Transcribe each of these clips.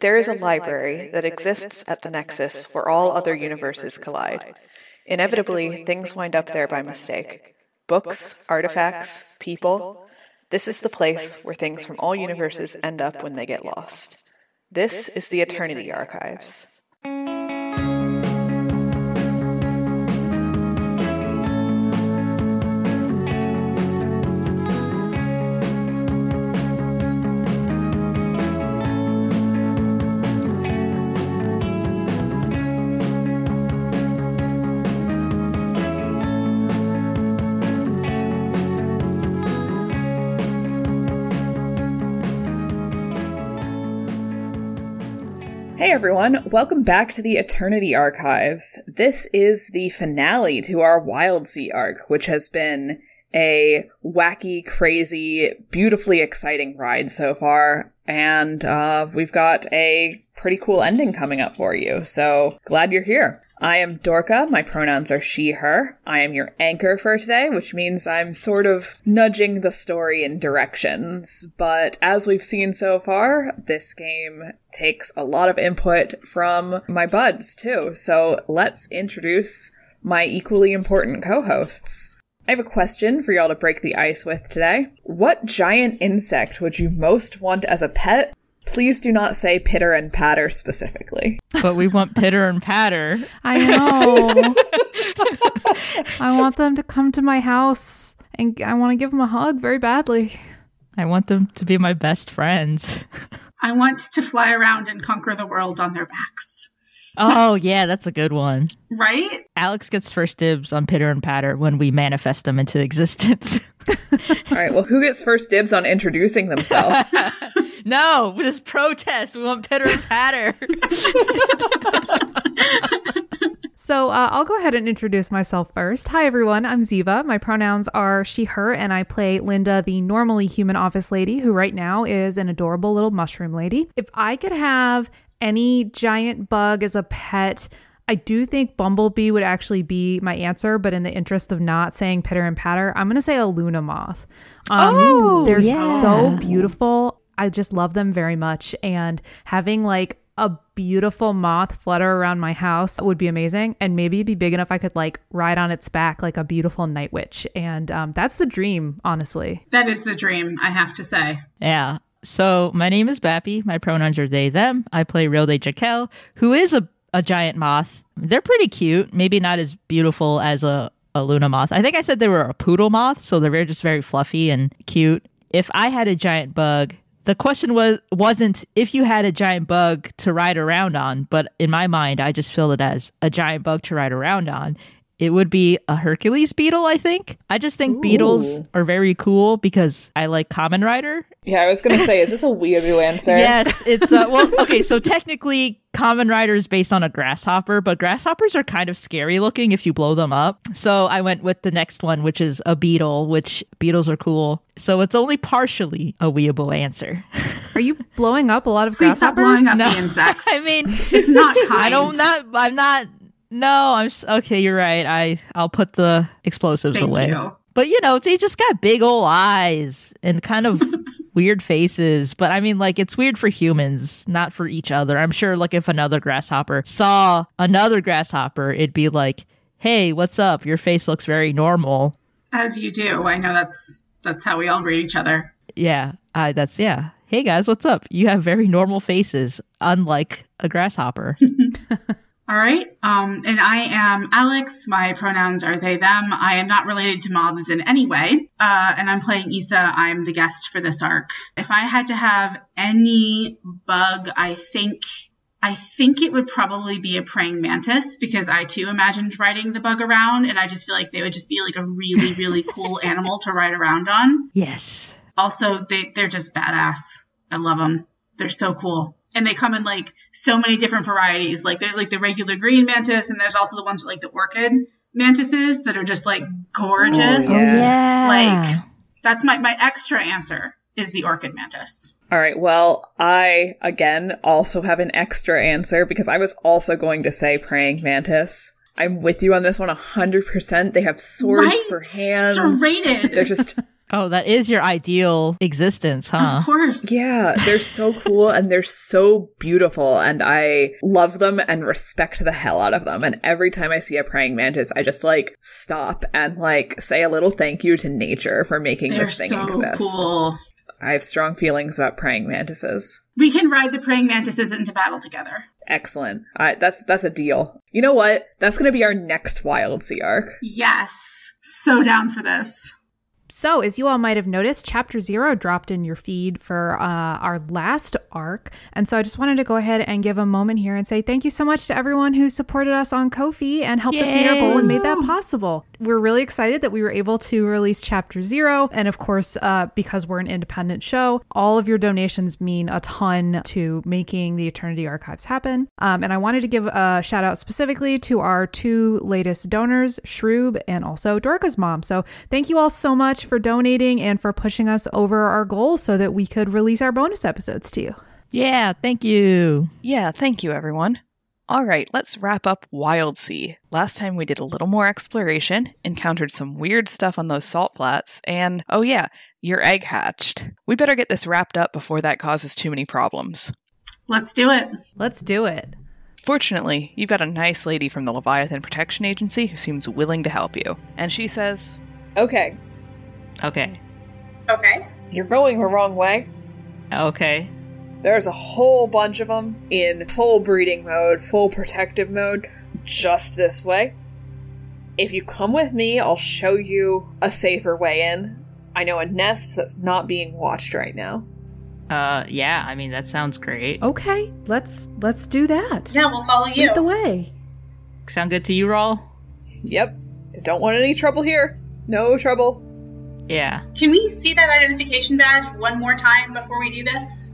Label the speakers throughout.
Speaker 1: There is a library that exists at the nexus where all other universes collide. Inevitably, things wind up there by mistake. Books, artifacts, people. This is the place where things from all universes end up when they get lost. This is the Eternity Archives. Hey everyone, welcome back to the Eternity Archives. This is the finale to our Wildsea arc, which has been a wacky, crazy, beautifully exciting ride so far. And uh, we've got a pretty cool ending coming up for you. So glad you're here. I am Dorca. My pronouns are she, her. I am your anchor for today, which means I'm sort of nudging the story in directions. But as we've seen so far, this game takes a lot of input from my buds too. So let's introduce my equally important co-hosts. I have a question for y'all to break the ice with today. What giant insect would you most want as a pet Please do not say pitter and patter specifically.
Speaker 2: But we want pitter and patter.
Speaker 3: I know. I want them to come to my house and I want to give them a hug very badly.
Speaker 2: I want them to be my best friends.
Speaker 4: I want to fly around and conquer the world on their backs.
Speaker 2: Oh, yeah, that's a good one.
Speaker 4: Right?
Speaker 2: Alex gets first dibs on pitter and patter when we manifest them into existence.
Speaker 1: All right, well, who gets first dibs on introducing themselves?
Speaker 2: no, this protest. We want pitter and patter.
Speaker 3: So uh, I'll go ahead and introduce myself first. Hi, everyone. I'm Ziva. My pronouns are she, her, and I play Linda, the normally human office lady, who right now is an adorable little mushroom lady. If I could have any giant bug as a pet, I do think Bumblebee would actually be my answer, but in the interest of not saying pitter and patter, I'm going to say a Luna moth. Um,
Speaker 2: Oh,
Speaker 3: they're
Speaker 2: yeah.
Speaker 3: so beautiful. I just love them very much. And having like a beautiful moth flutter around my house would be amazing. And maybe it'd be big enough I could like ride on its back like a beautiful night witch. And um, that's the dream, honestly.
Speaker 4: That is the dream, I have to say.
Speaker 2: yeah. So my name is Bappy. My pronouns are they, them. I play Rilde Jaquel, who is a, a giant moth. They're pretty cute. Maybe not as beautiful as a, a Luna moth. I think I said they were a poodle moth, so they're just very fluffy and cute. If I had a giant bug, the question was wasn't if you had a giant bug to ride around on, but in my mind, I just feel it as a giant bug to ride around on. It would be a Hercules beetle, I think. I just think beetles are very cool because I like Kamen Rider.
Speaker 1: yeah, I was going to say, is this a weeaboo answer?
Speaker 2: Yes, it's uh, well, okay. So technically, Kamen Rider is based on a grasshopper, but grasshoppers are kind of scary looking if you blow them up. So I went with the next one, which is a beetle, which beetles are cool. So it's only partially a weeable answer.
Speaker 3: Are you blowing up a lot of
Speaker 4: Please stop blowing up
Speaker 2: No.
Speaker 4: the insects.
Speaker 2: I mean,
Speaker 4: it's not kind.
Speaker 2: I don't not. I'm not. No, I'm s- okay. You're right. I I'll put the explosives
Speaker 4: Thank
Speaker 2: away.
Speaker 4: you.
Speaker 2: But you know, they just got big old eyes and kind of weird faces. But I mean, like, it's weird for humans, not for each other. I'm sure, like, if another grasshopper saw another grasshopper, it'd be like, hey, what's up? Your face looks very normal.
Speaker 4: As you do. I know that's that's how we all greet each other.
Speaker 2: Yeah, uh, that's, yeah. Hey guys, what's up? You have very normal faces, unlike a grasshopper.
Speaker 4: All right. Um, and I am Alex. My pronouns are they, them. I am not related to moths in any way. Uh, and I'm playing Isa. I'm the guest for this arc. If I had to have any bug, I think. I think it would probably be a praying mantis because I too imagined riding the bug around, and I just feel like they would just be like a really, really cool animal to ride around on.
Speaker 2: yes.
Speaker 4: Also, they they're just badass. I love them. They're so cool. And they come in like so many different varieties. Like there's like the regular green mantis, and there's also the ones with like the orchid mantises that are just like gorgeous.
Speaker 1: Oh, yeah.
Speaker 4: Like that's my my extra answer is the orchid mantis.
Speaker 1: All right, well, I, again, also have an extra answer because I was also going to say praying mantis. I'm with you on this one 100%. They have swords
Speaker 4: Right?
Speaker 1: for hands.
Speaker 4: Serrated.
Speaker 1: They're just
Speaker 2: Oh, that is your ideal existence, huh?
Speaker 4: Of course.
Speaker 1: Yeah, they're so cool and they're so beautiful, and I love them and respect the hell out of them. And every time I see a praying mantis, I just like stop and like say a little thank you to nature for making
Speaker 4: They're
Speaker 1: this thing
Speaker 4: so
Speaker 1: exist.
Speaker 4: cool.
Speaker 1: I have strong feelings about praying mantises.
Speaker 4: We can ride the praying mantises into battle together.
Speaker 1: Excellent. All right, that's that's a deal. You know what? That's going to be our next Wildsea arc.
Speaker 4: Yes. So down for this.
Speaker 3: So, as you all might have noticed, Chapter Zero dropped in your feed for uh, our last arc. And so I just wanted to go ahead and give a moment here and say thank you so much to everyone who supported us on Ko-fi and helped us meet our goal and made that possible. We're really excited that we were able to release Chapter Zero. And of course, uh, because we're an independent show, all of your donations mean a ton to making the Eternity Archives happen. Um, and I wanted to give a shout out specifically to our two latest donors, Shroob and also Dorca's mom. So thank you all so much for donating and for pushing us over our goal so that we could release our bonus episodes to you.
Speaker 2: Yeah, thank you.
Speaker 5: Yeah, thank you, everyone. All right, let's wrap up Wildsea. Last time we did a little more exploration, encountered some weird stuff on those salt flats, and oh yeah, your egg hatched. We better get this wrapped up before that causes too many problems.
Speaker 4: Let's do it.
Speaker 3: Let's do it.
Speaker 5: Fortunately, you've got a nice lady from the Leviathan Protection Agency who seems willing to help you. And she says,
Speaker 1: Okay,
Speaker 2: Okay.
Speaker 4: Okay.
Speaker 1: you're going the wrong way.
Speaker 2: Okay.
Speaker 1: There's a whole bunch of them in full breeding mode, full protective mode, just this way. If you come with me, I'll show you a safer way in. I know a nest that's not being watched right now.
Speaker 2: Uh, yeah, I mean, that sounds great.
Speaker 3: Okay, let's let's do that.
Speaker 4: Yeah, we'll follow you.
Speaker 3: Lead the way.
Speaker 2: Sound good to you, Rawl?
Speaker 1: Yep. Don't want any trouble here. No trouble.
Speaker 2: Yeah.
Speaker 4: Can we see that identification badge one more time before we do this?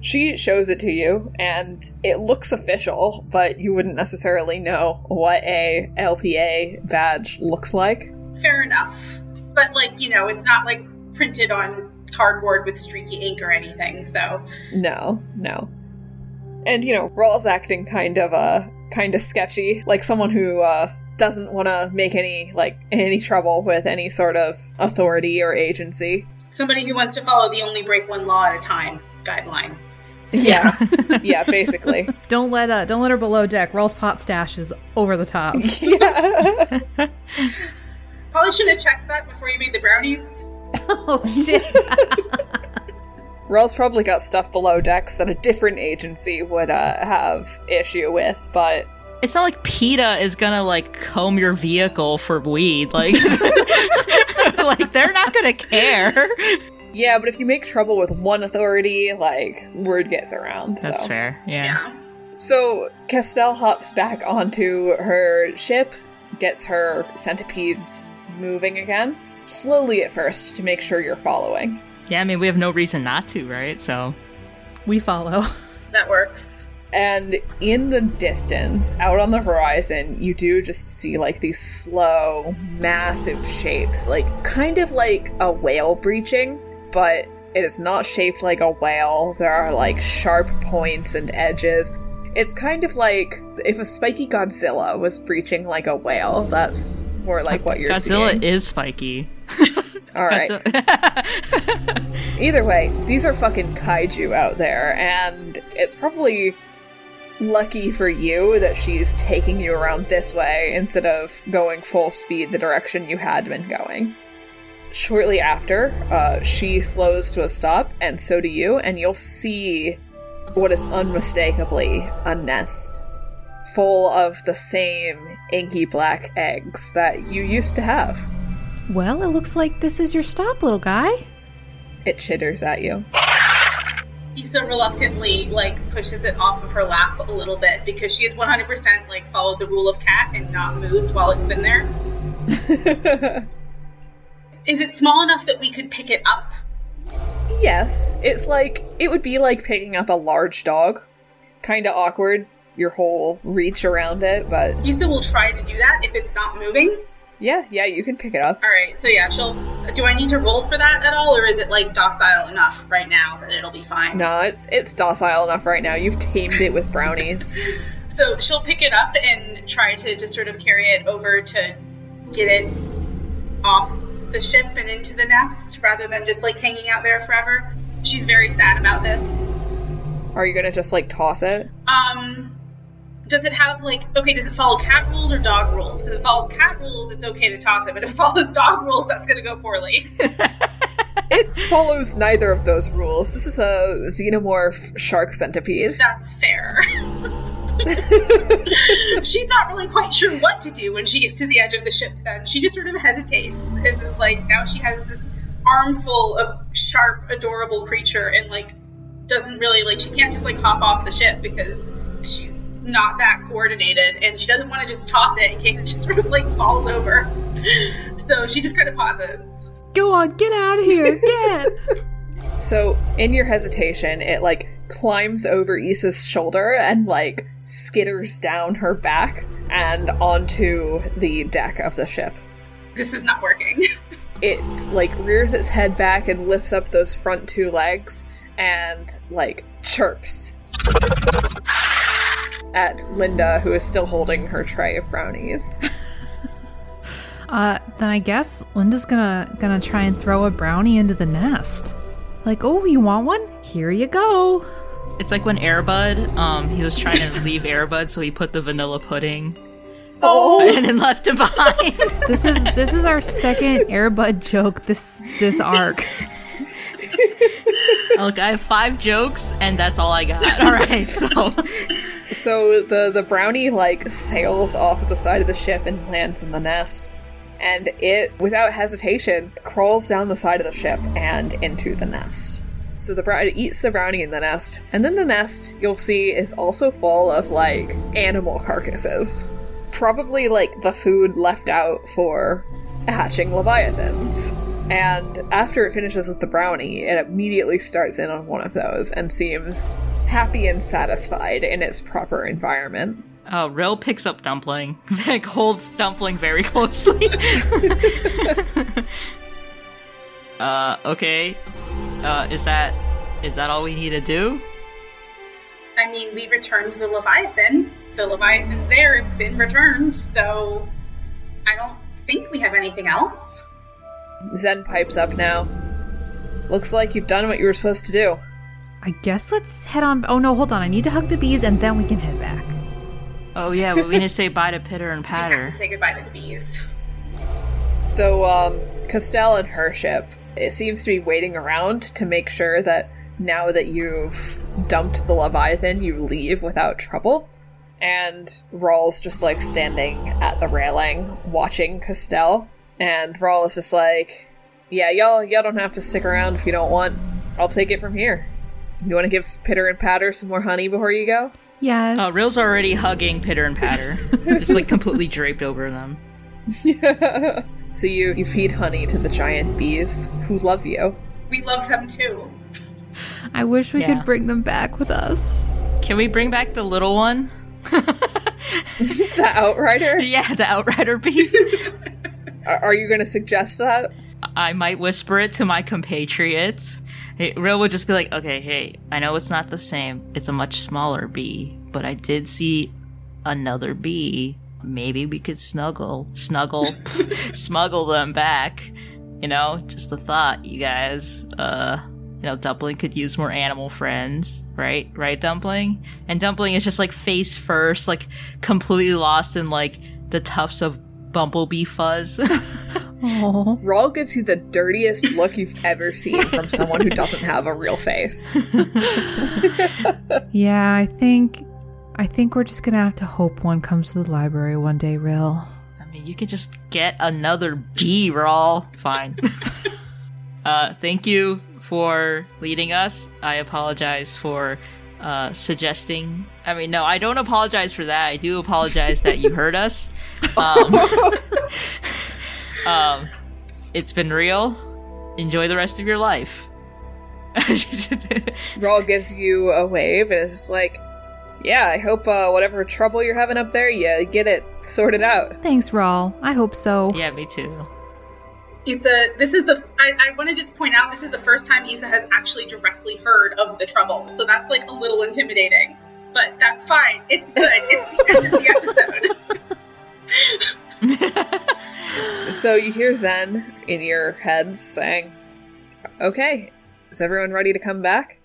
Speaker 1: She shows it to you, and it looks official, but you wouldn't necessarily know what a LPA badge looks like.
Speaker 4: Fair enough. But, like, you know, it's not like printed on cardboard with streaky ink or anything, so.
Speaker 1: No, no. And you know, Rawl's acting kind of uh kind of sketchy, like someone who uh doesn't want to make any like any trouble with any sort of authority or agency.
Speaker 4: Somebody who wants to follow the only break one law at a time guideline.
Speaker 1: Yeah. yeah, basically.
Speaker 3: Don't let uh don't let her below deck. Rawl's pot stash is over the top.
Speaker 1: yeah.
Speaker 4: Probably should have checked that before you made the brownies.
Speaker 3: oh shit.
Speaker 1: Rawl's probably got stuff below decks that a different agency would uh, have issue with, but
Speaker 2: It's not like PETA is gonna like comb your vehicle for weed. Like, like they're not gonna care.
Speaker 1: yeah, but if you make trouble with one authority, like word gets around.
Speaker 2: That's
Speaker 1: so.
Speaker 2: fair. Yeah.
Speaker 4: Yeah.
Speaker 1: So Castell hops back onto her ship, gets her centipedes moving again, slowly at first to make sure you're following.
Speaker 2: Yeah. I mean, we have no reason not to, right? So.
Speaker 3: we follow.
Speaker 4: That works.
Speaker 1: And in the distance, out on the horizon, you do just see like these slow, massive shapes, like kind of like a whale breaching, but it is not shaped like a whale. There are like sharp points and edges. It's kind of like if a spiky Godzilla was breaching like a whale. That's more like what you're
Speaker 2: Godzilla
Speaker 1: seeing.
Speaker 2: Godzilla is spiky.
Speaker 1: All right. Either way, these are fucking kaiju out there, and it's probably lucky for you that she's taking you around this way instead of going full speed the direction you had been going. Shortly after, uh, she slows to a stop, and so do you, and you'll see what is unmistakably a nest full of the same inky black eggs that you used to have.
Speaker 3: well, it looks like this is your stop, little guy.
Speaker 1: It chitters at you.
Speaker 4: Isa reluctantly like pushes it off of her lap a little bit because she has 100% like followed the rule of cat and not moved while it's been there. Is it small enough that we could pick it up?
Speaker 1: Yes, it's like it would be like picking up a large dog. Kind of awkward, your whole reach around it, but
Speaker 4: Isa will try to do that if it's not moving.
Speaker 1: Yeah, yeah, you can pick it up.
Speaker 4: All right, so yeah, she'll. Do I need to roll for that at all, or is it like docile enough right now that it'll be fine?
Speaker 1: No, it's it's docile enough right now. You've tamed it with brownies.
Speaker 4: So she'll pick it up and try to just sort of carry it over to get it off the ship and into the nest rather than just like hanging out there forever. She's very sad about this.
Speaker 1: Are you gonna just like toss it?
Speaker 4: Um, does it have like okay? Does it follow cat rules or dog rules? Because if it follows cat rules, it's okay to toss it, but if it follows dog rules, that's gonna go poorly.
Speaker 1: It follows neither of those rules. This is a xenomorph shark centipede.
Speaker 4: that's fair. She's not really quite sure what to do when she gets to the edge of the ship. Then she just sort of hesitates and is like, now she has this armful of sharp, adorable creature, and like doesn't really like she can't just like hop off the ship because she's not that coordinated, and she doesn't want to just toss it in case it just sort of like falls over. So she just kind of pauses.
Speaker 3: Go on, get out of here. Get.
Speaker 1: So, in your hesitation, it like climbs over Isa's shoulder and like skitters down her back and onto the deck of the ship.
Speaker 4: This is not working.
Speaker 1: It like rears its head back and lifts up those front two legs and like chirps at Linda, who is still holding her tray of brownies.
Speaker 3: Uh, then I guess Linda's gonna gonna try and throw a brownie into the nest. Like, oh, you want one? Here you go.
Speaker 2: It's like when Air Bud, um, he was trying to leave Air Bud, so he put the vanilla pudding
Speaker 1: Oh,
Speaker 2: and then left him behind.
Speaker 3: This is this is our second Air Bud joke this this arc.
Speaker 2: Look, I have five jokes, and that's all I got. All right, so
Speaker 1: So the the brownie like sails off the side of the ship and lands in the nest. And it, without hesitation, crawls down the side of the ship and into the nest. So the brownie eats the brownie in the nest, and then the nest you'll see is also full of like animal carcasses. Probably like the food left out for hatching leviathans. And after it finishes with the brownie, it immediately starts in on one of those and seems happy and satisfied in its proper environment.
Speaker 2: uh, Ryl picks up Dumpling. Vic holds Dumpling very closely. uh, okay. Uh, is that is that all we need to do?
Speaker 4: I mean, we returned the Leviathan. The Leviathan's there, it's been returned, so I don't think we have anything else.
Speaker 1: Zen pipes up now. Looks like you've done what you were supposed to do.
Speaker 3: I guess let's head on. Oh no, hold on. I need to hug the bees and then we can head back.
Speaker 2: Oh yeah, but we need to say bye to Pitter and
Speaker 4: We have to say goodbye to the bees.
Speaker 1: So, um, Castell and her ship, it seems to be waiting around to make sure that now that you've dumped the Leviathan, you leave without trouble. And Rawl's just like standing at the railing watching Castell. And Rawl is just like, Yeah, y'all y'all don't have to stick around if you don't want. I'll take it from here. You wanna give Pitter and Patter some more honey before you go?
Speaker 3: Yes.
Speaker 2: Uh, Ryl's already hugging Pitter and Patter, just like completely draped over them. Yeah.
Speaker 1: So you, you feed honey to the giant bees who love you.
Speaker 4: We love them too.
Speaker 3: I wish we
Speaker 2: Yeah.
Speaker 3: could bring them back with us.
Speaker 2: Can we bring back the little one?
Speaker 1: The Outrider?
Speaker 2: Yeah, the Outrider bee.
Speaker 1: Are, you going to suggest that?
Speaker 2: I might whisper it to my compatriots. Hey, Ryl would just be like, okay, hey, I know it's not the same. It's a much smaller bee, but I did see another bee. Maybe we could snuggle, snuggle, smuggle them back. You know, just the thought, you guys. Uh, you know, Dumpling could use more animal friends, right? Right, Dumpling? And Dumpling is just like face first, like completely lost in like the tufts of bumblebee fuzz.
Speaker 1: Rawl gives you the dirtiest look you've ever seen from someone who doesn't have a real face.
Speaker 3: Yeah, I think I think we're just gonna have to hope one comes to the library one day, Ryl.
Speaker 2: I mean, you could just get another bee roll. Fine. uh, thank you for leading us. I apologize for uh, suggesting. I mean, no, I don't apologize for that. I do apologize that you heard us. Um, um, it's been real. Enjoy the rest of your life.
Speaker 1: Rawl gives you a wave and is just like, yeah, I hope uh, whatever trouble you're having up there, you get it sorted out.
Speaker 3: Thanks, Rawl. I hope so.
Speaker 2: yeah, me too.
Speaker 4: Isa, this is the. I, I want to just point out this is the first time Isa has actually directly heard of the trouble, so that's like a little intimidating. But that's fine. It's good. It's the end of the episode.
Speaker 1: So you hear Zen in your heads saying, Okay, is everyone ready to come back?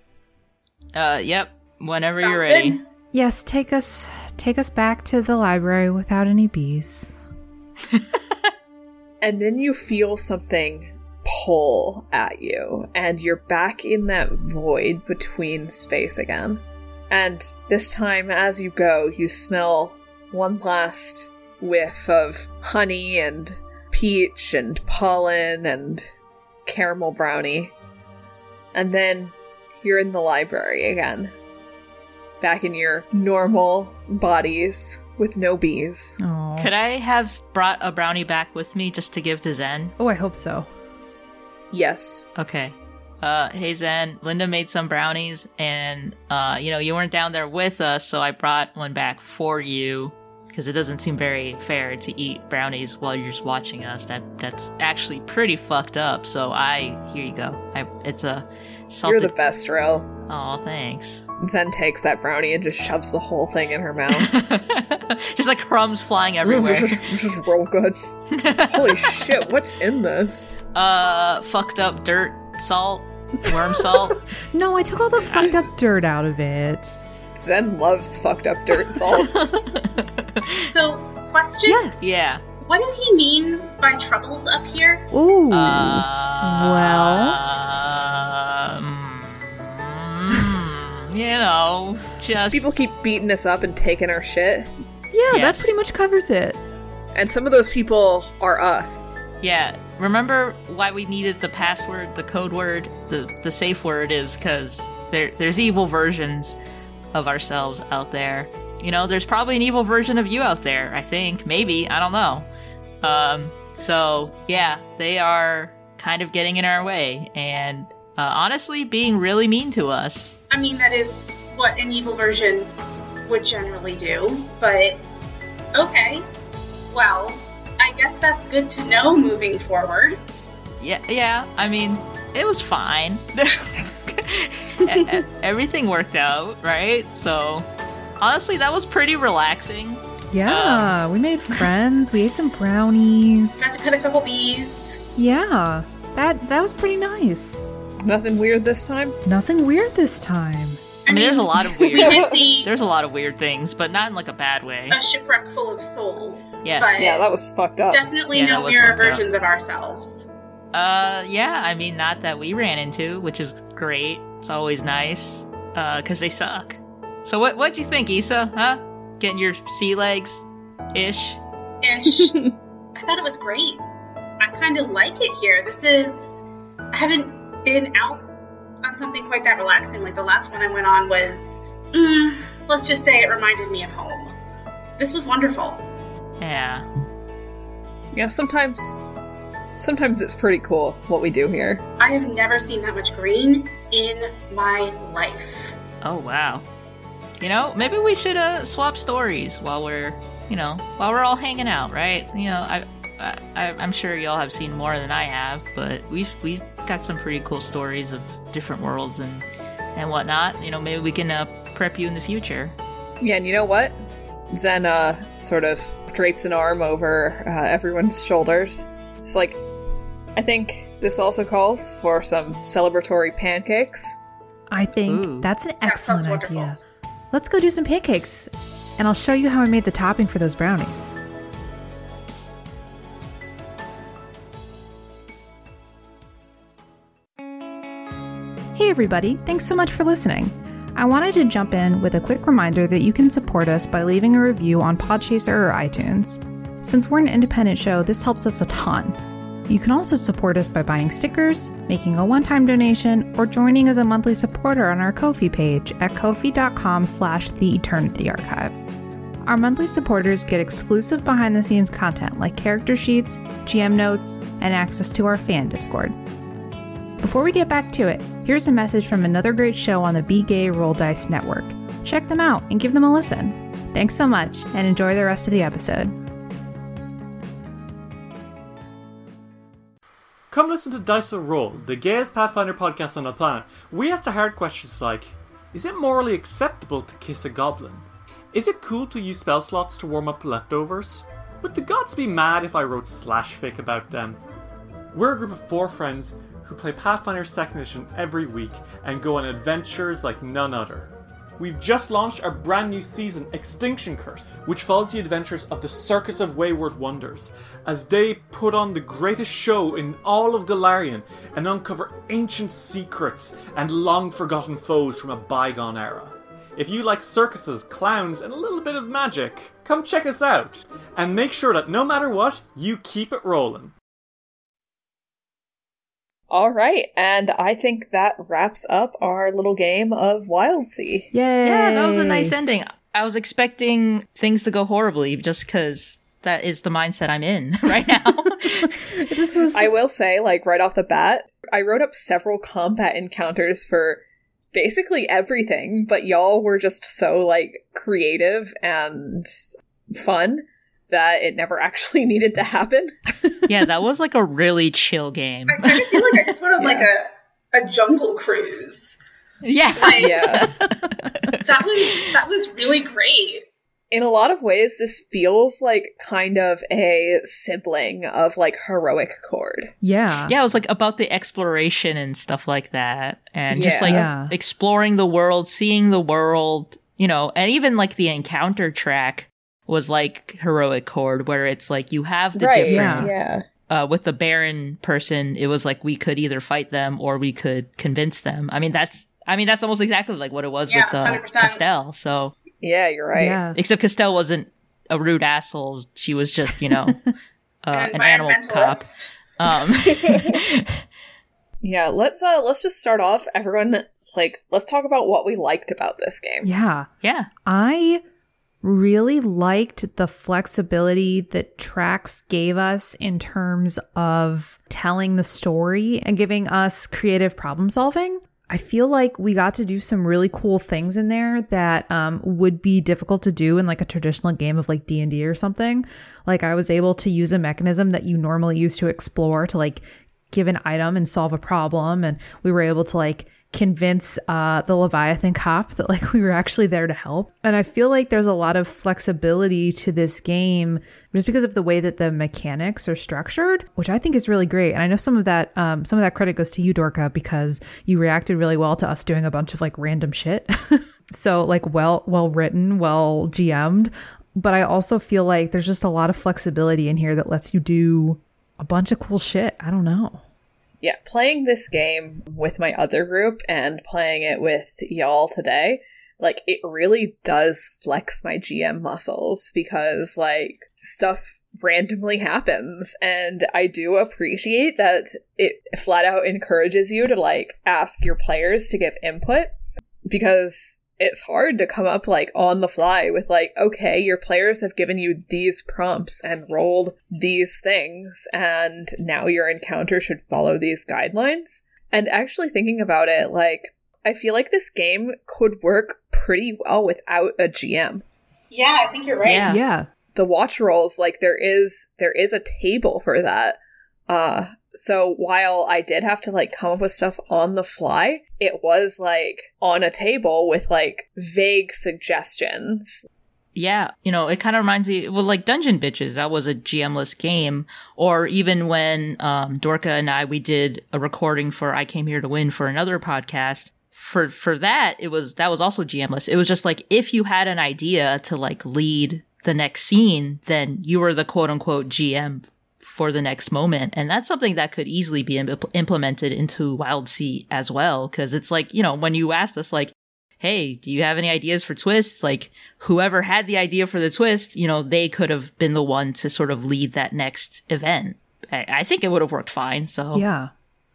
Speaker 2: Uh, yep. Whenever
Speaker 6: Sounds
Speaker 2: you're ready.
Speaker 6: good.
Speaker 3: Yes, take us take us back to the library without any bees.
Speaker 1: And then you feel something pull at you, and you're back in that void between space again. And this time, as you go, you smell one last whiff of honey and peach and pollen and caramel brownie. And then you're in the library again. Back in your normal bodies with no bees.
Speaker 3: Oh.
Speaker 2: Could I have brought a brownie back with me just to give to Zen?
Speaker 3: Oh, I hope so.
Speaker 1: Yes.
Speaker 2: Okay. Uh, hey Zen, Linda made some brownies, and uh, you know you weren't down there with us, so I brought one back for you because it doesn't seem very fair to eat brownies while you're just watching us. That that's actually pretty fucked up. So I here you go. I it's a
Speaker 1: You're the best, Ryl.
Speaker 2: Oh, thanks.
Speaker 1: Zen takes that brownie and just shoves the whole thing in her mouth.
Speaker 2: just like crumbs flying everywhere.
Speaker 1: this is real good. Holy shit, what's in this?
Speaker 2: uh, fucked up dirt, salt, worm salt.
Speaker 3: No, I took all the fucked up dirt out of it.
Speaker 1: Zen loves fucked up dirt salt.
Speaker 6: So, question?
Speaker 3: Yes.
Speaker 2: yeah.
Speaker 6: What did he mean by troubles up here?
Speaker 3: Ooh.
Speaker 2: Uh,
Speaker 3: well.
Speaker 2: mm, you know, just
Speaker 1: People keep beating us up and taking our shit.
Speaker 3: yeah,
Speaker 2: yes.
Speaker 3: that pretty much covers it.
Speaker 1: And some of those people are us.
Speaker 2: yeah. Remember why we needed the password, the code word, the the safe word is because there there's evil versions of ourselves out there. You know, there's probably an evil version of you out there. I think maybe I don't know. Um, so yeah, they are kind of getting in our way and uh, honestly being really mean to us.
Speaker 6: I mean, that is what an evil version would generally do, but okay. Well, I guess that's good to know moving forward.
Speaker 2: Yeah, yeah. I mean, it was fine. Everything worked out, right? So, honestly, that was pretty relaxing.
Speaker 3: Yeah, we made friends. We ate some brownies.
Speaker 6: Got to pet a couple bees.
Speaker 3: Yeah, that that was pretty nice.
Speaker 1: Nothing weird this time?
Speaker 3: Nothing weird this time.
Speaker 2: I mean, there's a lot of
Speaker 6: We
Speaker 2: weird.
Speaker 6: did see
Speaker 2: There's a lot of weird things, but not in like a bad way.
Speaker 6: a shipwreck full of souls.
Speaker 2: Yes.
Speaker 1: Yeah, that was fucked up.
Speaker 6: definitely
Speaker 2: Yeah,
Speaker 6: no mirror
Speaker 2: fucked up.
Speaker 6: versions of ourselves.
Speaker 2: Uh, yeah. I mean, not that we ran into, which is great. It's always nice. Uh, cause they suck. So what? What'd you think, Isa? Huh? Getting your sea legs, ish.
Speaker 6: Ish. I thought it was great. I kind of like it here. This is. I haven't been out on something quite that relaxing. Like the last one I went on was. Mm, let's just say it reminded me of home. This was wonderful.
Speaker 2: Yeah.
Speaker 1: Yeah, sometimes sometimes it's pretty cool what we do here.
Speaker 6: I have never seen that much green in my life.
Speaker 2: Oh wow. You know, maybe we should uh, swap stories while we're, you know, while we're all hanging out, right? You know, I, I, I- I'm sure y'all have seen more than I have, but we've we've got some pretty cool stories of different worlds and and whatnot. You know, maybe we can uh, prep you in the future.
Speaker 1: Yeah, and you know what? Zen uh, sort of drapes an arm over uh, everyone's shoulders. It's like, I think this also calls for some celebratory pancakes.
Speaker 3: I think
Speaker 2: Ooh.
Speaker 3: that's an
Speaker 6: That sounds
Speaker 3: excellent
Speaker 6: wonderful.
Speaker 3: idea. Let's go do some pancakes, and I'll show you how I made the topping for those brownies. Hey, everybody, thanks so much for listening. I wanted to jump in with a quick reminder that you can support us by leaving a review on Podchaser or iTunes. Since we're an independent show, this helps us a ton. You can also support us by buying stickers, making a one-time donation, or joining as a monthly supporter on our Ko-fi page at ko-fi.com slash the Eternity Archives. Our monthly supporters get exclusive behind-the-scenes content like character sheets, GM notes, and access to our fan Discord. Before we get back to it, here's a message from another great show on the Be Gay Roll Dice Network. Check them out and give them a listen. Thanks so much, and enjoy the rest of the episode.
Speaker 7: Come listen to Dice Roll, the gayest Pathfinder podcast on the planet. We ask the hard questions like Is it morally acceptable to kiss a goblin? Is it cool to use spell slots to warm up leftovers? Would the gods be mad if I wrote slash fic about them? We're a group of four friends who play Pathfinder 2nd Edition every week and go on adventures like none other. We've just launched our brand new season, Extinction Curse, which follows the adventures of the Circus of Wayward Wonders as they put on the greatest show in all of Golarion and uncover ancient secrets and long forgotten foes from a bygone era. If you like circuses, clowns, and a little bit of magic, come check us out. And make sure that no matter what, you keep it rolling.
Speaker 1: All right, and I think that wraps up our little game of Wildsea.
Speaker 3: Yay!
Speaker 2: Yeah, that was a nice ending. I was expecting things to go horribly just because that is the mindset I'm in right now.
Speaker 3: This was
Speaker 1: I will say, like, right off the bat, I wrote up several combat encounters for basically everything, but y'all were just so, like, creative and fun that it never actually needed to happen.
Speaker 2: yeah, that was like a really chill game.
Speaker 6: I kind of feel like I just went on like a, a jungle cruise.
Speaker 2: Yeah.
Speaker 1: yeah.
Speaker 6: That was that was really great.
Speaker 1: In a lot of ways, this feels like kind of a sibling of, like, Heroic Chord.
Speaker 3: yeah.
Speaker 2: Yeah, it was like about the exploration and stuff like that. And just like
Speaker 3: Yeah.
Speaker 2: exploring the world, seeing the world, you know, and even like the encounter track was like heroic chord where it's like you have the
Speaker 1: right.
Speaker 2: different
Speaker 1: Yeah.
Speaker 2: uh, with the Baron person, it was like we could either fight them or we could convince them. I mean, that's I mean that's almost exactly like what it was
Speaker 6: Yeah,
Speaker 2: with uh,
Speaker 6: 100%.
Speaker 2: Castell. So
Speaker 1: Yeah, you're right.
Speaker 3: Yeah.
Speaker 2: except Castell wasn't a rude asshole; she was just you know uh, an animal cop. Um,
Speaker 1: Yeah, let's uh let's just start off everyone like let's talk about what we liked about this game.
Speaker 3: Yeah.
Speaker 2: yeah,
Speaker 3: I really liked the flexibility that tracks gave us in terms of telling the story and giving us creative problem solving. I feel like we got to do some really cool things in there that um, would be difficult to do in like a traditional game of like D&D or something. Like I was able to use a mechanism that you normally use to explore to like give an item and solve a problem and we were able to like convince uh the leviathan cop that like we were actually there to help. And i feel like there's a lot of flexibility to this game just because of the way that the mechanics are structured which i think is really great. And i know some of that um some of that credit goes to you dorca because you reacted really well to us doing a bunch of like random shit. So like well well written well gm'd. But i also feel like there's just a lot of flexibility in here that lets you do a bunch of cool shit. I don't know
Speaker 1: Yeah, playing this game with my other group and playing it with y'all today, like it really does flex my GM muscles because like stuff randomly happens. And I do appreciate that it flat out encourages you to like ask your players to give input because it's hard to come up like on the fly with like okay your players have given you these prompts and rolled these things and now your encounter should follow these guidelines and actually thinking about it like i feel like this game could work pretty well without a gm
Speaker 6: Yeah, I think you're right.
Speaker 2: Yeah.
Speaker 3: yeah
Speaker 1: the watch rolls like there is there is a table for that uh so while i did have to like come up with stuff on the fly it was like on a table with like vague suggestions
Speaker 2: Yeah, you know, it kind of reminds me, well, like Dungeon Bitches, that was a GM-less game. Or even when um, Dorca and I, we did a recording for I Came Here to Win for another podcast. For for that, it was that was also GM-less. It was just like if you had an idea to like lead the next scene, then you were the quote unquote GM for the next moment. And that's something that could easily be im- implemented into Wildsea as well. Cause it's like, you know, when you asked us, like, hey, do you have any ideas for twists? Like, whoever had the idea for the twist, you know, they could have been the one to sort of lead that next event. I, I think it would have worked fine. So,
Speaker 3: yeah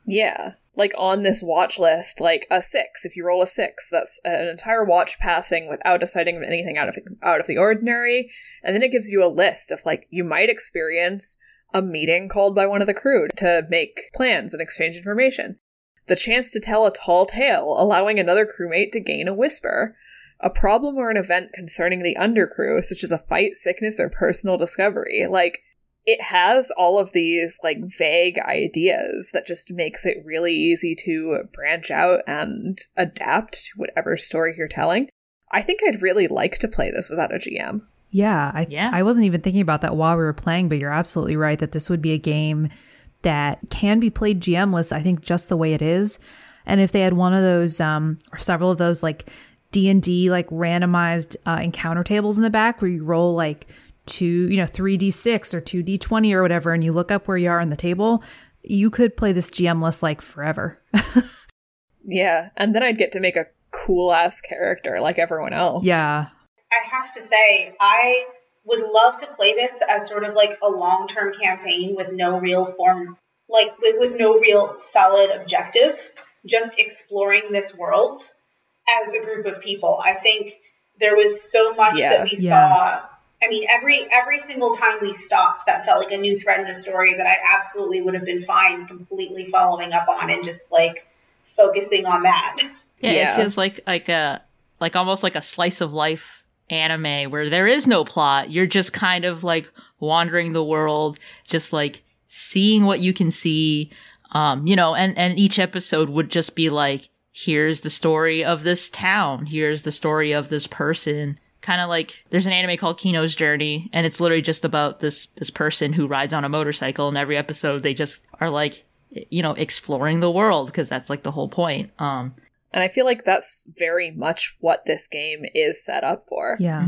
Speaker 1: yeah like on this watch list like a six if you roll a six that's an entire watch passing without deciding anything out of out of the ordinary and then it gives you a list of like you might experience a meeting called by one of the crew to make plans and exchange information the chance to tell a tall tale, allowing another crewmate to gain a whisper, a problem or an event concerning the undercrew, such as a fight, sickness, or personal discovery. Like, it has all of these, like, vague ideas that just makes it really easy to branch out and adapt to whatever story you're telling. I think I'd really like to play this without a GM.
Speaker 3: Yeah, I
Speaker 2: Yeah.
Speaker 3: I wasn't even thinking about that while we were playing, but you're absolutely right that this would be a game that can be played GMless. I think just the way it is, and if they had one of those um or several of those like D and D like randomized uh, encounter tables in the back where you roll like two, you know, three d six or two d twenty or whatever, and you look up where you are on the table, you could play this GMless like forever.
Speaker 1: Yeah, and then I'd get to make a cool ass character like everyone else.
Speaker 3: yeah,
Speaker 4: I have to say, I would love to play this as sort of like a long term campaign with no real form, like with, with no real solid objective, just exploring this world as a group of people. I think there was so much
Speaker 1: Yeah.
Speaker 4: that we
Speaker 3: Yeah.
Speaker 4: saw. I mean, every every single time we stopped, that felt like a new thread in a story that I absolutely would have been fine completely following up on and just like focusing on that.
Speaker 2: Yeah,
Speaker 1: Yeah.
Speaker 2: it feels like like a like almost like a slice of life anime where there is no plot. You're just kind of like wandering the world, just like seeing what you can see. Um, you know, and and each episode would just be like, here's the story of this town. Here's the story of this person. Kind of like there's an anime called Kino's Journey, and it's literally just about this this person who rides on a motorcycle. And every episode, they just are like, you know, exploring the world because that's like the whole point. Um,
Speaker 1: And I feel like that's very much what this game is set up for.
Speaker 3: yeah.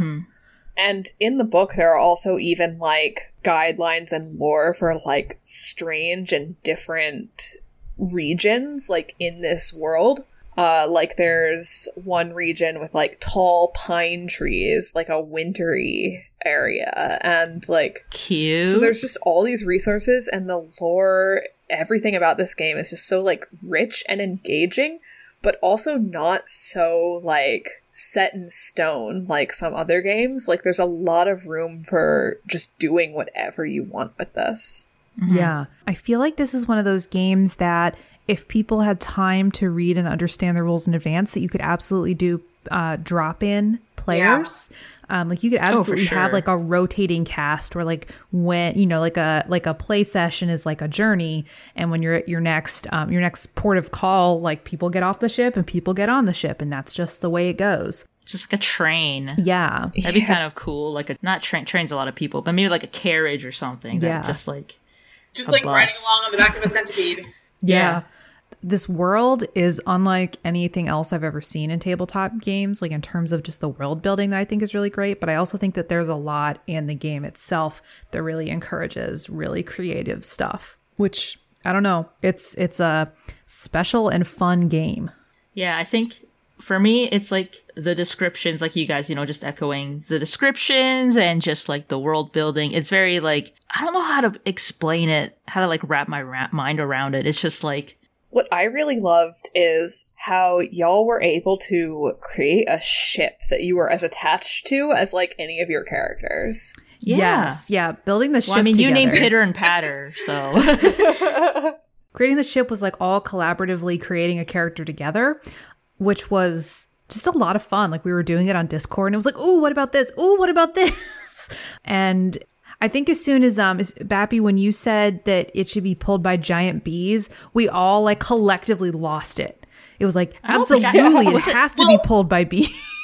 Speaker 1: And in the book, there are also even like guidelines and lore for like strange and different regions, like in this world. Uh, like there's one region with like tall pine trees, like a wintry area, and like
Speaker 2: cute.
Speaker 1: so there's just all these resources and the lore, everything about this game is just so like rich and engaging, but also not so like set in stone like some other games. Like there's a lot of room for just doing whatever you want with this.
Speaker 3: Yeah. I feel like this is one of those games that if people had time to read and understand the rules in advance, that you could absolutely do uh, drop in players. Um, like you could absolutely have
Speaker 2: sure.
Speaker 3: like a rotating cast where like when you know like a like a play session is like a journey and when you're at your next um, your next port of call like people get off the ship and people get on the ship and that's just the way it goes
Speaker 2: just like a train.
Speaker 3: yeah
Speaker 2: That'd be kind of cool. Like a not train trains a lot of people, but maybe like a carriage or something. That
Speaker 3: Yeah.
Speaker 2: just like
Speaker 4: Just like
Speaker 2: bus.
Speaker 4: riding along on the back of a centipede.
Speaker 3: Yeah. This world is unlike anything else I've ever seen in tabletop games, like in terms of just the world building that I think is really great. But I also think that there's a lot in the game itself that really encourages really creative stuff, which I don't know. It's it's a special and fun game.
Speaker 2: Yeah, I think for me, it's like the descriptions, like you guys, you know, just echoing the descriptions and just like the world building. It's very like, I don't know how to explain it, how to like wrap my ra- mind around it. It's just like,
Speaker 1: What I really loved is how y'all were able to create a ship that you were as attached to as like any of your characters.
Speaker 2: yeah.
Speaker 3: Yes. Yeah. Building the ship.
Speaker 2: Well, I mean, you named
Speaker 3: together.
Speaker 2: Pitter and Patter, so
Speaker 3: creating the ship was like all collaboratively creating a character together, which was just a lot of fun. Like we were doing it on Discord and it was like, oh, what about this? Oh, what about this?" and I think as soon as um Bappy when you said that it should be pulled by giant bees, we all like collectively lost it. It was like
Speaker 2: don't I-
Speaker 3: absolutely it
Speaker 2: Was it-
Speaker 3: has to be pulled by bees.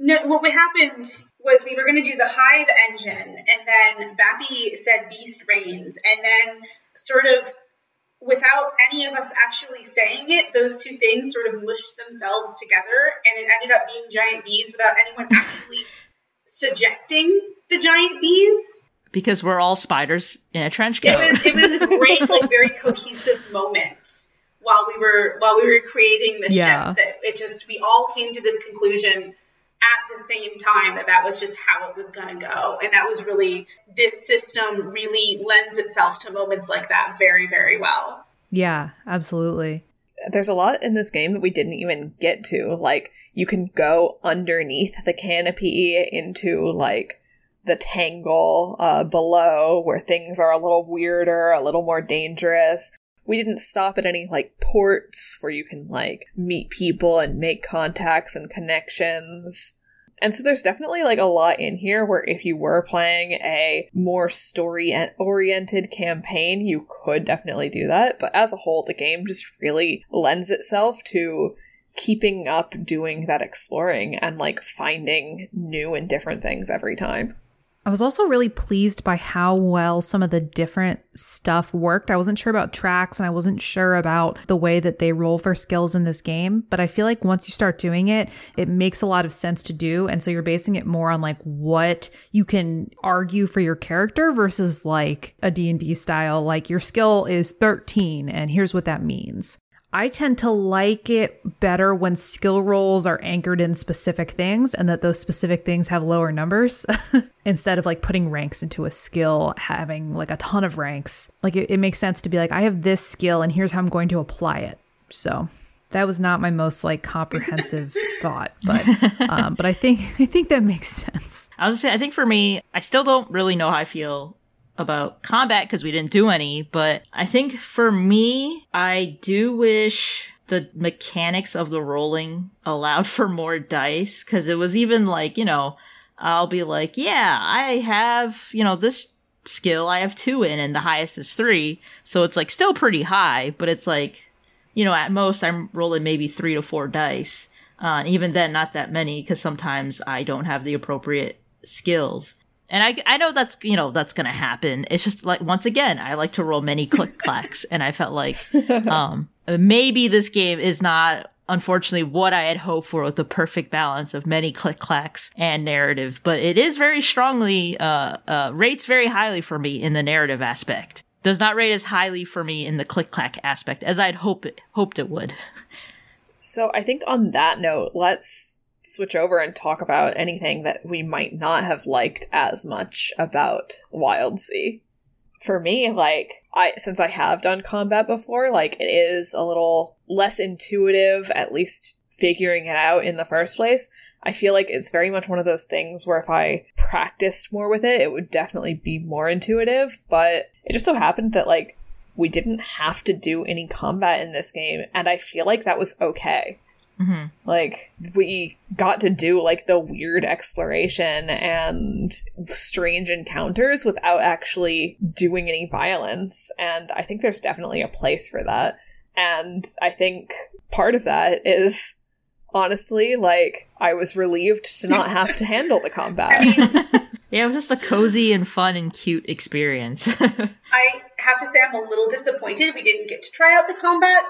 Speaker 4: No, what what happened was we were going to do the Hive engine, and then Bappy said Beast Reins, and then sort of without any of us actually saying it, those two things sort of mushed themselves together, and it ended up being giant bees without anyone actually suggesting the giant bees.
Speaker 2: Because we're all spiders in a trench coat.
Speaker 4: It was it was a great, like very cohesive moment while we were while we were creating the
Speaker 3: Yeah.
Speaker 4: ship. That it just we all came to this conclusion at the same time that that was just how it was going to go, and that was really this system really lends itself to moments like that very very well.
Speaker 3: yeah, absolutely.
Speaker 1: there's a lot in this game that we didn't even get to. Like, you can go underneath the canopy into, like, the tangle uh, below where things are a little weirder, a little more dangerous. We didn't stop at any, like, ports where you can, like, meet people and make contacts and connections. And so there's definitely like a lot in here where if you were playing a more story oriented campaign, you could definitely do that. But as a whole, the game just really lends itself to keeping up doing that exploring and like finding new and different things every time.
Speaker 3: I was also really pleased by how well some of the different stuff worked. I wasn't sure about tracks and I wasn't sure about the way that they roll for skills in this game, but I feel like once you start doing it, it makes a lot of sense to do. And so you're basing it more on like what you can argue for your character versus like a D&D style like your skill is 13 and here's what that means. I tend to like it better when skill rolls are anchored in specific things and that those specific things have lower numbers instead of like putting ranks into a skill having like a ton of ranks. Like it, it makes sense to be like, I have this skill and here's how I'm going to apply it. So that was not my most like comprehensive thought, but um, but I think I think that makes sense.
Speaker 2: I was gonna say, I think for me, I still don't really know how I feel about combat because we didn't do any, but I think for me, I do wish the mechanics of the rolling allowed for more dice because it was even like, you know, I'll be like, yeah, I have, you know, this skill I have two in and the highest is three. So it's like still pretty high, but it's like, you know, at most I'm rolling maybe three to four dice. Uh, even then, not that many because sometimes I don't have the appropriate skills. And I, I know that's you know that's gonna happen. It's just like once again, I like to roll many click clacks, and I felt like um, maybe this game is not unfortunately what I had hoped for with the perfect balance of many click clacks and narrative, but it is very strongly uh, uh, rates very highly for me in the narrative aspect. Does not rate as highly for me in the click clack aspect as I'd hope it, hoped it would.
Speaker 1: So I think on that note, let's switch over and talk about anything that we might not have liked as much about Wildsea. For me, like I since I have done combat before, like it is a little less intuitive, at least figuring it out in the first place. I feel like it's very much one of those things where if I practiced more with it, it would definitely be more intuitive, but it just so happened that like we didn't have to do any combat in this game, and I feel like that was okay.
Speaker 2: Mm-hmm.
Speaker 1: Like, we got to do like the weird exploration and strange encounters without actually doing any violence. And I think there's definitely a place for that. And I think part of that is honestly like I was relieved to not have to handle the combat.
Speaker 2: Yeah, it was just a cozy and fun and cute experience.
Speaker 4: I have to say I'm a little disappointed we didn't get to try out the combat,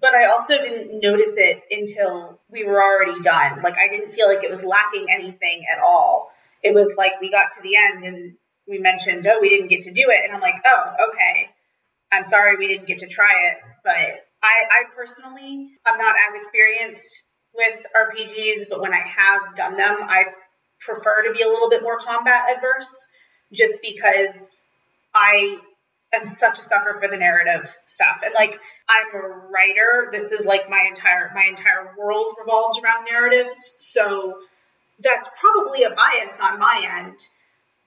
Speaker 4: but I also didn't notice it until we were already done. Like I didn't feel like it was lacking anything at all. It was like we got to the end and we mentioned, oh, we didn't get to do it, and I'm like, oh, okay. I'm sorry we didn't get to try it, but I, I personally, I'm not as experienced with RPGs, but when I have done them, I prefer to be a little bit more combat adverse just because I am such a sucker for the narrative stuff. And like I'm a writer, this is like my entire my entire world revolves around narratives. So that's probably a bias on my end.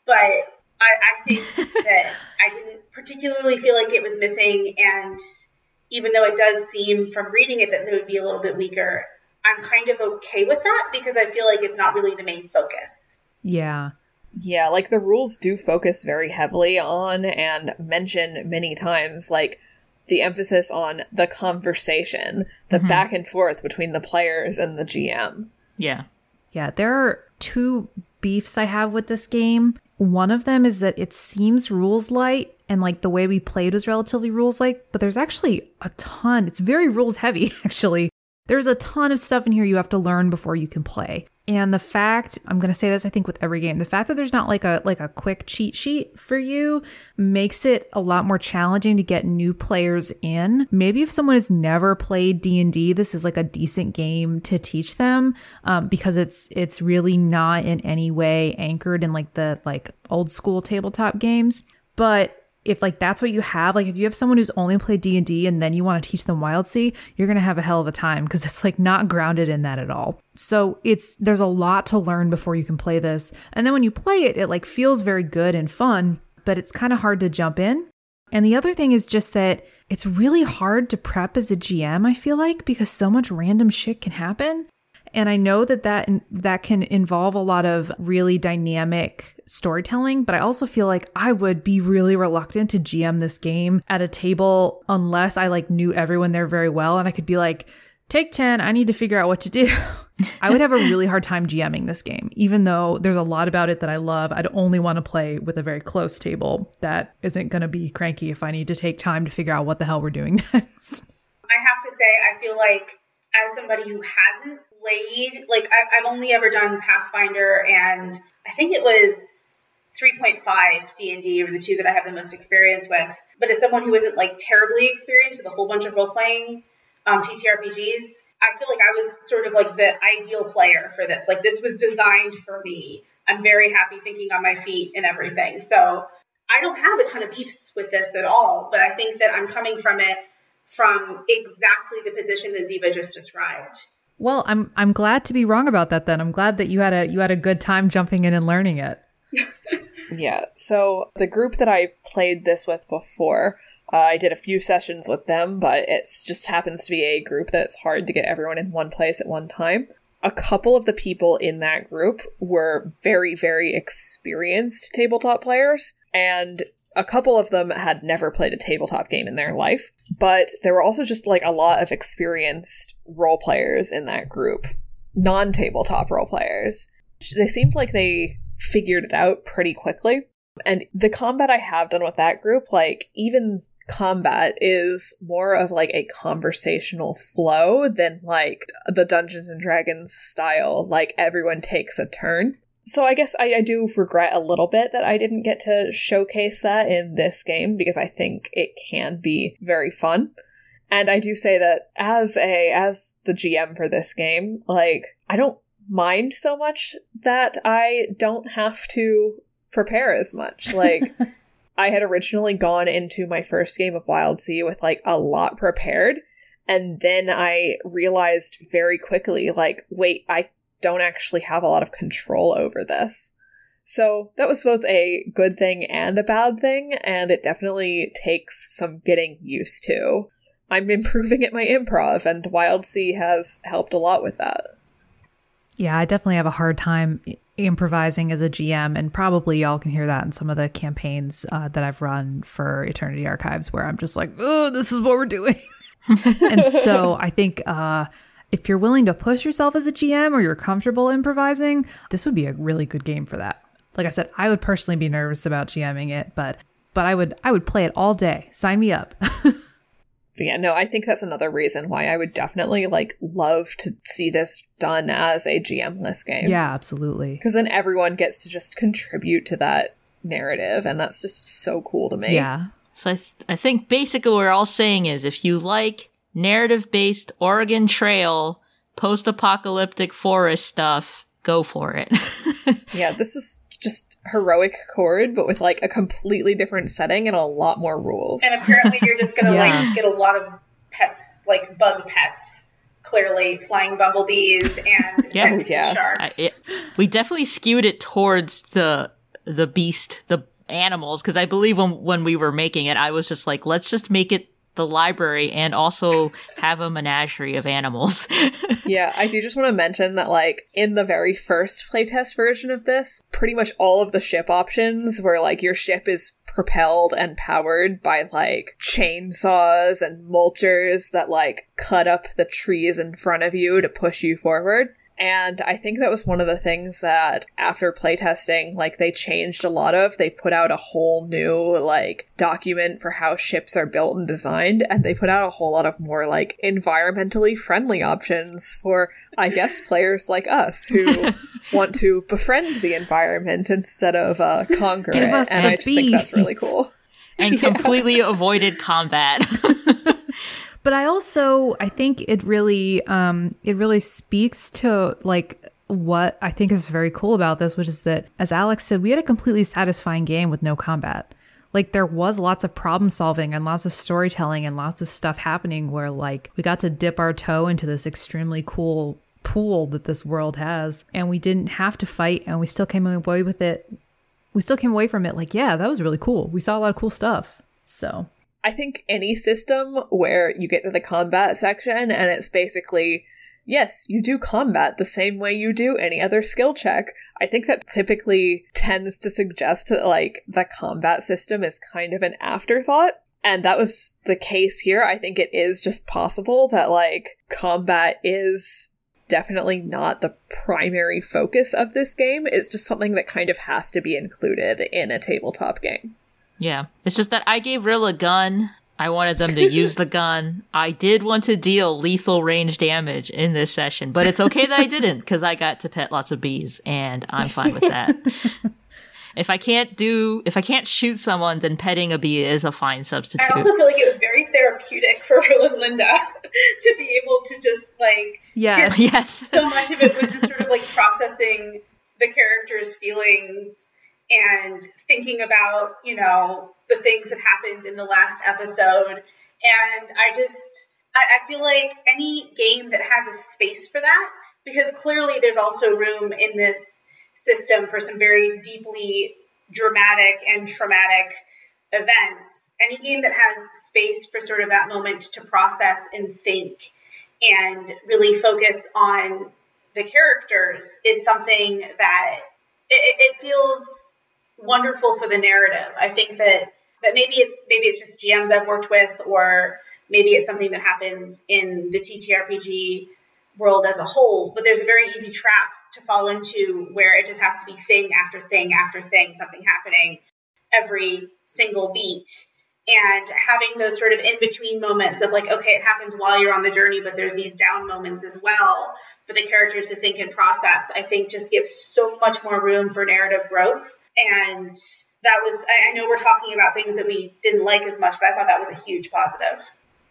Speaker 4: But I, I think that I didn't particularly feel like it was missing and even though it does seem from reading it that it would be a little bit weaker, I'm kind of okay with that because I feel like it's not really the main focus.
Speaker 3: Yeah.
Speaker 1: Yeah, like the rules do focus very heavily on and mention many times, like the emphasis on the conversation, the
Speaker 2: Mhm.
Speaker 1: back and forth between the players and the GM.
Speaker 2: yeah.
Speaker 3: Yeah, there are two beefs I have with this game. One of them is that it seems rules light and like the way we played was relatively rules light, but there's actually a ton. It's very rules heavy, actually. There's a ton of stuff in here you have to learn before you can play. And the fact, I'm going to say this I think with every game, the fact that there's not like a like a quick cheat sheet for you makes it a lot more challenging to get new players in. Maybe if someone has never played D&D, this is like a decent game to teach them um, because it's it's really not in any way anchored in like the like old school tabletop games. But if like that's what you have, like if you have someone who's only played D and then you want to teach them Wildsea you're gonna have a hell of a time because it's like not grounded in that at all. So it's there's a lot to learn before you can play this, and then when you play it, it like feels very good and fun, but it's kind of hard to jump in. And the other thing is just that it's really hard to prep as a GM. I feel like because so much random shit can happen. And I know that that that can involve a lot of really dynamic storytelling, but I also feel like I would be really reluctant to GM this game at a table unless I like knew everyone there very well and I could be like Take 10, I need to figure out what to do. I would have a really hard time GMing this game, even though there's a lot about it that I love. I'd only want to play with a very close table that isn't going to be cranky if I need to take time to figure out what the hell we're doing next.
Speaker 4: I have to say, I feel like as somebody who hasn't played, like I, I've only ever done Pathfinder, and I think it was 3.5 D&D are the two that I have the most experience with. But as someone who isn't like terribly experienced with a whole bunch of role playing um, TTRPGs, I feel like I was sort of like the ideal player for this. Like this was designed for me. I'm very happy thinking on my feet and everything. So I don't have a ton of beefs with this at all, but I think that I'm coming from it from exactly the position that Ziva just described.
Speaker 3: Well, I'm I'm glad to be wrong about that then. I'm glad that you had a you had a good time jumping in and learning it.
Speaker 1: Yeah, so the group that I played this with before, uh, I did a few sessions with them, but it just happens to be a group that's hard to get everyone in one place at one time. A couple of the people in that group were very, very experienced tabletop players, and a couple of them had never played a tabletop game in their life. But there were also just like a lot of experienced role players in that group, non tabletop role players. They seemed like they figured it out pretty quickly. And the combat I have done with that group, like, even combat is more of like a conversational flow than like the Dungeons and Dragons style, like everyone takes a turn. So I guess I, I do regret a little bit that I didn't get to showcase that in this game because I think it can be very fun. And I do say that as a as the GM for this game, like I don't mind so much that I don't have to prepare as much. Like, I had originally gone into my first game of Wildsea with like a lot prepared. And then I realized very quickly, like, wait, I don't actually have a lot of control over this. So that was both a good thing and a bad thing, and it definitely takes some getting used to. I'm improving at my improv, and Wildsea has helped a lot with that.
Speaker 3: Yeah, I definitely have a hard time improvising as a GM, and probably y'all can hear that in some of the campaigns uh, that I've run for Eternity Archives, where I'm just like, oh, this is what we're doing. and so I think uh, if you're willing to push yourself as a GM or you're comfortable improvising, this would be a really good game for that. Like I said, I would personally be nervous about GMing it, but but I would I would play it all day. Sign me up.
Speaker 1: But yeah, no, I think that's another reason why I would definitely like love to see this done as a GM-less game.
Speaker 3: yeah, absolutely.
Speaker 1: Because then everyone gets to just contribute to that narrative, and that's just so cool to me.
Speaker 3: Yeah.
Speaker 2: So I, th- I think basically what we're all saying is if you like narrative based Oregon Trail post apocalyptic forest stuff, go for it.
Speaker 1: Yeah, this is just heroic chord, but with like a completely different setting and a lot more rules.
Speaker 4: And apparently, you're just gonna
Speaker 3: Yeah.
Speaker 4: like get a lot of pets, like bug pets. Clearly, flying bumblebees and
Speaker 2: Yeah.
Speaker 4: centipede
Speaker 1: Yeah.
Speaker 2: I,
Speaker 4: sharks.
Speaker 2: it, we definitely skewed it towards the the beast, the animals, because I believe when when we were making it, I was just like, let's just make it the library and also have a menagerie of animals.
Speaker 1: Yeah, I do just want to mention that, like, in the very first playtest version of this, pretty much all of the ship options were like your ship is propelled and powered by like chainsaws and mulchers that like cut up the trees in front of you to push you forward. And I think that was one of the things that after playtesting, like they changed a lot of. They put out a whole new like document for how ships are built and designed, and they put out a whole lot of more like environmentally friendly options for, I guess, players like us who want to befriend the environment instead of uh, conquer it. And I just think that's really cool.
Speaker 2: and completely avoided combat.
Speaker 3: But I also I think it really um it really speaks to like what I think is very cool about this, which is that as Alex said, we had a completely satisfying game with no combat. Like there was lots of problem solving and lots of storytelling and lots of stuff happening where like we got to dip our toe into this extremely cool pool that this world has and we didn't have to fight and we still came away with it we still came away from it like yeah that was really cool we saw a lot of cool stuff so
Speaker 1: I think any system where you get to the combat section and it's basically, yes, you do combat the same way you do any other skill check. I think that typically tends to suggest that, like, the combat system is kind of an afterthought. And that was the case here. I think it is just possible that like combat is definitely not the primary focus of this game. It's just something that kind of has to be included in a tabletop game.
Speaker 2: Yeah. It's just that I gave Ryl a gun. I wanted them to use the gun. I did want to deal lethal range damage in this session, but it's okay that I didn't because I got to pet lots of bees and I'm fine with that. if I can't do, if I can't shoot someone, then petting a bee is a fine substitute.
Speaker 4: I also feel like it was very therapeutic for Ryl and Linda to be able to just like
Speaker 3: yeah,
Speaker 2: yes.
Speaker 4: so much of it was just sort of like processing the characters' feelings and thinking about, you know, the things that happened in the last episode. And I just, I, I feel like any game that has a space for that, because clearly there's also room in this system for some very deeply dramatic and traumatic events. Any game that has space for sort of that moment to process and think and really focus on the characters is something that it, it feels wonderful for the narrative. I think that that maybe it's maybe it's just GMs I've worked with, or maybe it's something that happens in the TTRPG world as a whole. But there's a very easy trap to fall into where it just has to be thing after thing after thing, something happening every single beat. And having those sort of in between moments of like, okay, it happens while you're on the journey, but there's these down moments as well for the characters to think and process, I think just gives so much more room for narrative growth. And that was, I I know we're talking about things that we didn't like as much, but I thought that was a huge positive.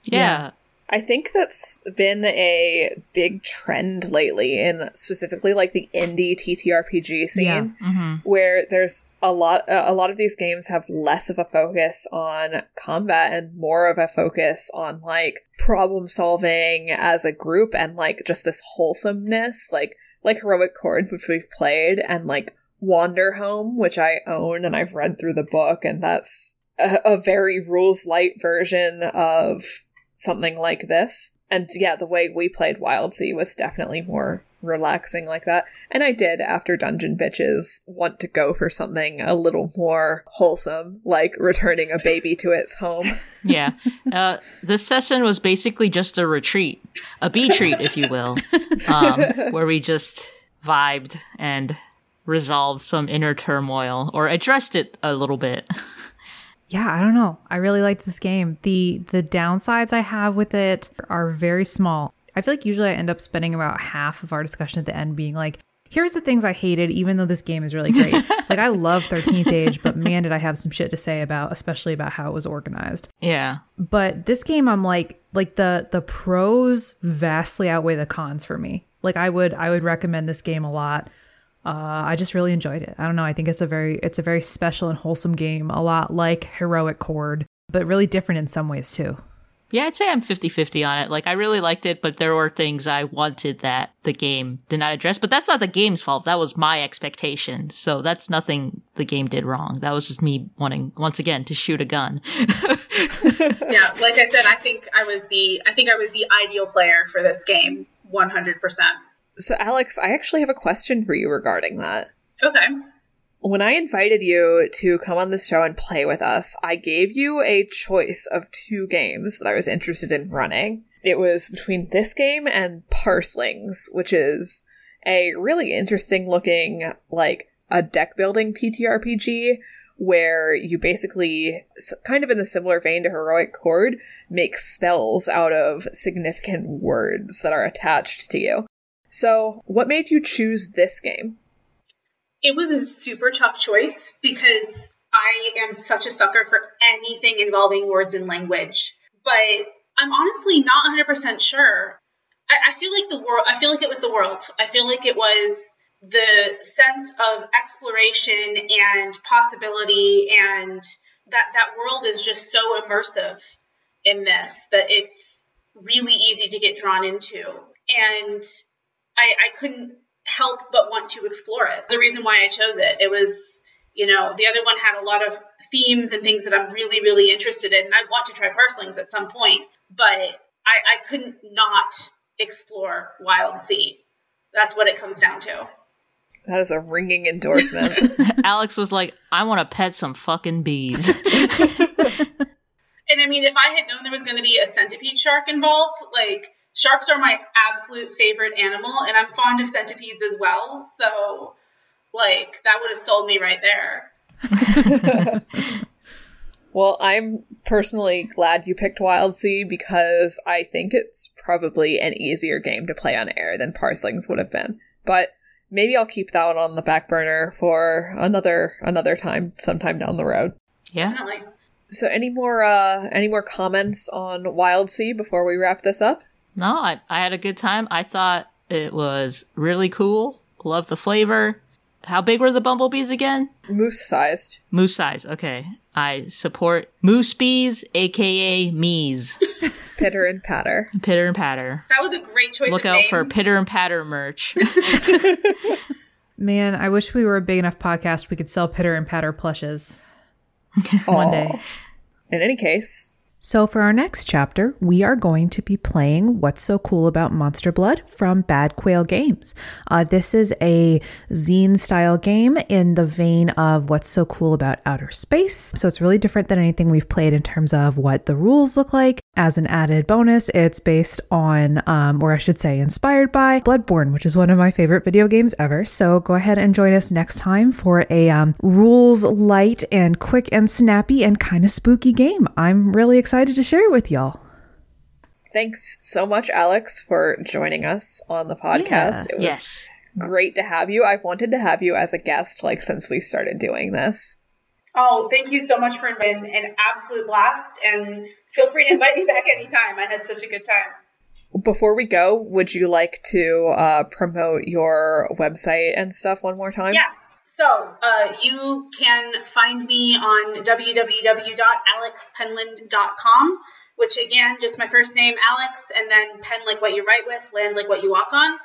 Speaker 2: Yeah.
Speaker 1: I think that's been a big trend lately in specifically like the indie TTRPG scene
Speaker 3: Yeah.
Speaker 2: hmm
Speaker 1: where there's a lot uh, a lot of these games have less of a focus on combat and more of a focus on like problem solving as a group and like just this wholesomeness like like heroic chord which we've played and like Wanderhome which i own and i've read through the book and that's a, a very rules light version of something like this. And yeah the way we played Wildsea was definitely more relaxing like that. And i did after dungeon bitches want to go for something a little more wholesome like returning a baby to its home.
Speaker 2: Yeah. Uh, this session was basically just a retreat, a bee treat, if you will, um, where we just vibed and resolved some inner turmoil or addressed it a little bit.
Speaker 3: Yeah, I don't know. I really liked this game. The the downsides I have with it are very small. I feel like usually I end up spending about half of our discussion at the end being like, here's the things I hated, even though this game is really great. like I love 13th Age, but man, did I have some shit to say about, especially about how it was organized.
Speaker 2: Yeah.
Speaker 3: But this game, I'm like, like the the pros vastly outweigh the cons for me. Like I would I would recommend this game a lot. Uh, I just really enjoyed it. I don't know. I think it's a very it's a very special and wholesome game. A lot like Heroic Chord, but really different in some ways too.
Speaker 2: Yeah, I'd say I'm 50 50 on it. Like, I really liked it, but there were things I wanted that the game did not address. But that's not the game's fault. That was my expectation. So that's nothing the game did wrong. That was just me wanting, once again, to shoot a gun.
Speaker 4: yeah, like I said, I think I was the I think I was the ideal player for this game, one hundred percent.
Speaker 1: So alex i actually have a question for you regarding that
Speaker 4: Okay.
Speaker 1: when I invited you to come on the show and play with us, I gave you a choice of two games that I was interested in running. It was between this game and Parslings, which is a really interesting looking, like, a deck building TTRPG where you basically, kind of in the similar vein to Heroic Chord, make spells out of significant words that are attached to you. So, what made you choose this game?
Speaker 4: It was a super tough choice because I am such a sucker for anything involving words and language. But I'm honestly not 100% sure. I, I feel like the world, I feel like it was the world. I feel like it was the sense of exploration and possibility and that that world is just so immersive in this that it's really easy to get drawn into. And I, I couldn't help but want to explore it. The reason why I chose it, it was, you know, the other one had a lot of themes and things that I'm really, really interested in. And I want to try Parslings at some point, but I, I couldn't not explore Wildsea. That's what it comes down to.
Speaker 1: That is a ringing endorsement.
Speaker 2: Alex was like, I want to pet some fucking bees.
Speaker 4: And I mean, if I had known there was going to be a centipede shark involved, like sharks are my absolute favorite animal, and I'm fond of centipedes as well. So, like, that would have sold me right there.
Speaker 1: Well, I'm personally glad you picked Wildsea because I think it's probably an easier game to play on air than Parslings would have been. But maybe I'll keep that one on the back burner for another another time, sometime down the road.
Speaker 2: Yeah.
Speaker 4: Definitely.
Speaker 1: So, any more uh, any more comments on Wildsea before we wrap this up?
Speaker 2: No, I, I had a good time. I thought it was really cool. Love the flavor. How big were the bumblebees again?
Speaker 1: Moose sized.
Speaker 2: Moose size. Okay. I support moose bees, aka me's.
Speaker 1: Pitter and patter.
Speaker 2: Pitter and patter.
Speaker 4: That was a great choice.
Speaker 2: Look
Speaker 4: of
Speaker 2: out for pitter and patter merch.
Speaker 3: Man, I wish we were a big enough podcast we could sell pitter and patter plushes one day.
Speaker 1: In any case,
Speaker 3: So, for our next chapter, we are going to be playing What's So Cool About Monster Blood from Bad Quail Games. Uh, this is a zine style game in the vein of What's So Cool About Outer Space. So, it's really different than anything we've played in terms of what the rules look like. As an added bonus, it's based on, um, or I should say, inspired by Bloodborne, which is one of my favorite video games ever. So, go ahead and join us next time for a um, rules light and quick and snappy and kind of spooky game. I'm really excited to share it with y'all.
Speaker 1: thanks so much, Alex, for joining us on the podcast. It was
Speaker 2: yes.
Speaker 1: great to have you. I've wanted to have you as a guest like since we started doing this.
Speaker 4: Oh, thank you so much for inviting. An absolute blast, and feel free to invite me back anytime. I had such a good time.
Speaker 1: Before we go, would you like to uh, promote your website and stuff one more time?
Speaker 4: Yes. So uh, you can find me on www.alexpenland.com, which again, just my first name, Alex, and then pen like what you write with, land like what you walk on,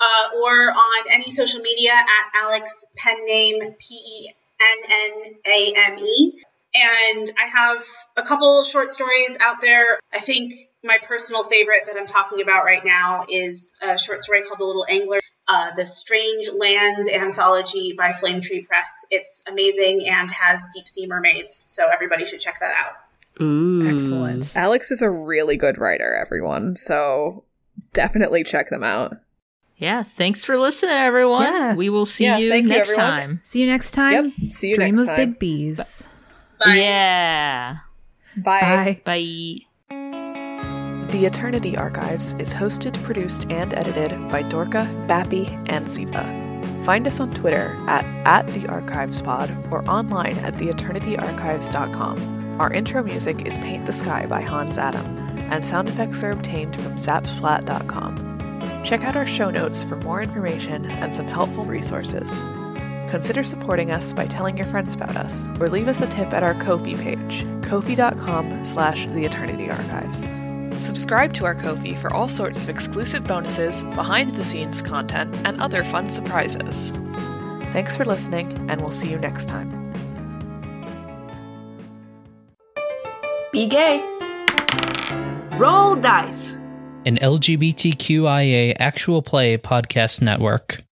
Speaker 4: uh, or on any social media at Alex Pen Name P E N N A M E. And I have a couple short stories out there. I think my personal favorite that I'm talking about right now is a short story called The Little Angler uh, the Strange Lands Anthology by Flame Tree Press. It's amazing and has deep sea mermaids, so everybody should check that out.
Speaker 2: Ooh.
Speaker 3: Excellent.
Speaker 1: Alex is a really good writer, everyone. So definitely check them out.
Speaker 2: Yeah. Thanks for listening, everyone.
Speaker 3: Yeah.
Speaker 2: We will see
Speaker 1: Yeah,
Speaker 2: you
Speaker 1: thank you,
Speaker 2: next time.
Speaker 3: See you next time.
Speaker 1: Yep. See you
Speaker 3: Dream
Speaker 1: next
Speaker 3: of big bees.
Speaker 4: Bye.
Speaker 2: Yeah.
Speaker 1: Bye.
Speaker 3: Bye.
Speaker 2: Bye.
Speaker 5: The Eternity Archives is hosted, produced, and edited by Dorca, Bappy, and Ziva. Find us on Twitter at, at thearchivespod or online at theeternityarchives.com. Our intro music is Paint the Sky by Hans Atom, and sound effects are obtained from zapsplat.com. Check out our show notes for more information and some helpful resources. Consider supporting us by telling your friends about us, or leave us a tip at our Ko-fi page, ko-fi.com slash the Eternity Archives. Subscribe to our Ko-fi for all sorts of exclusive bonuses, behind-the-scenes content, and other fun surprises. Thanks for listening, and we'll see you next time.
Speaker 8: Be gay. Roll dice.
Speaker 9: An LGBTQIA actual play podcast network.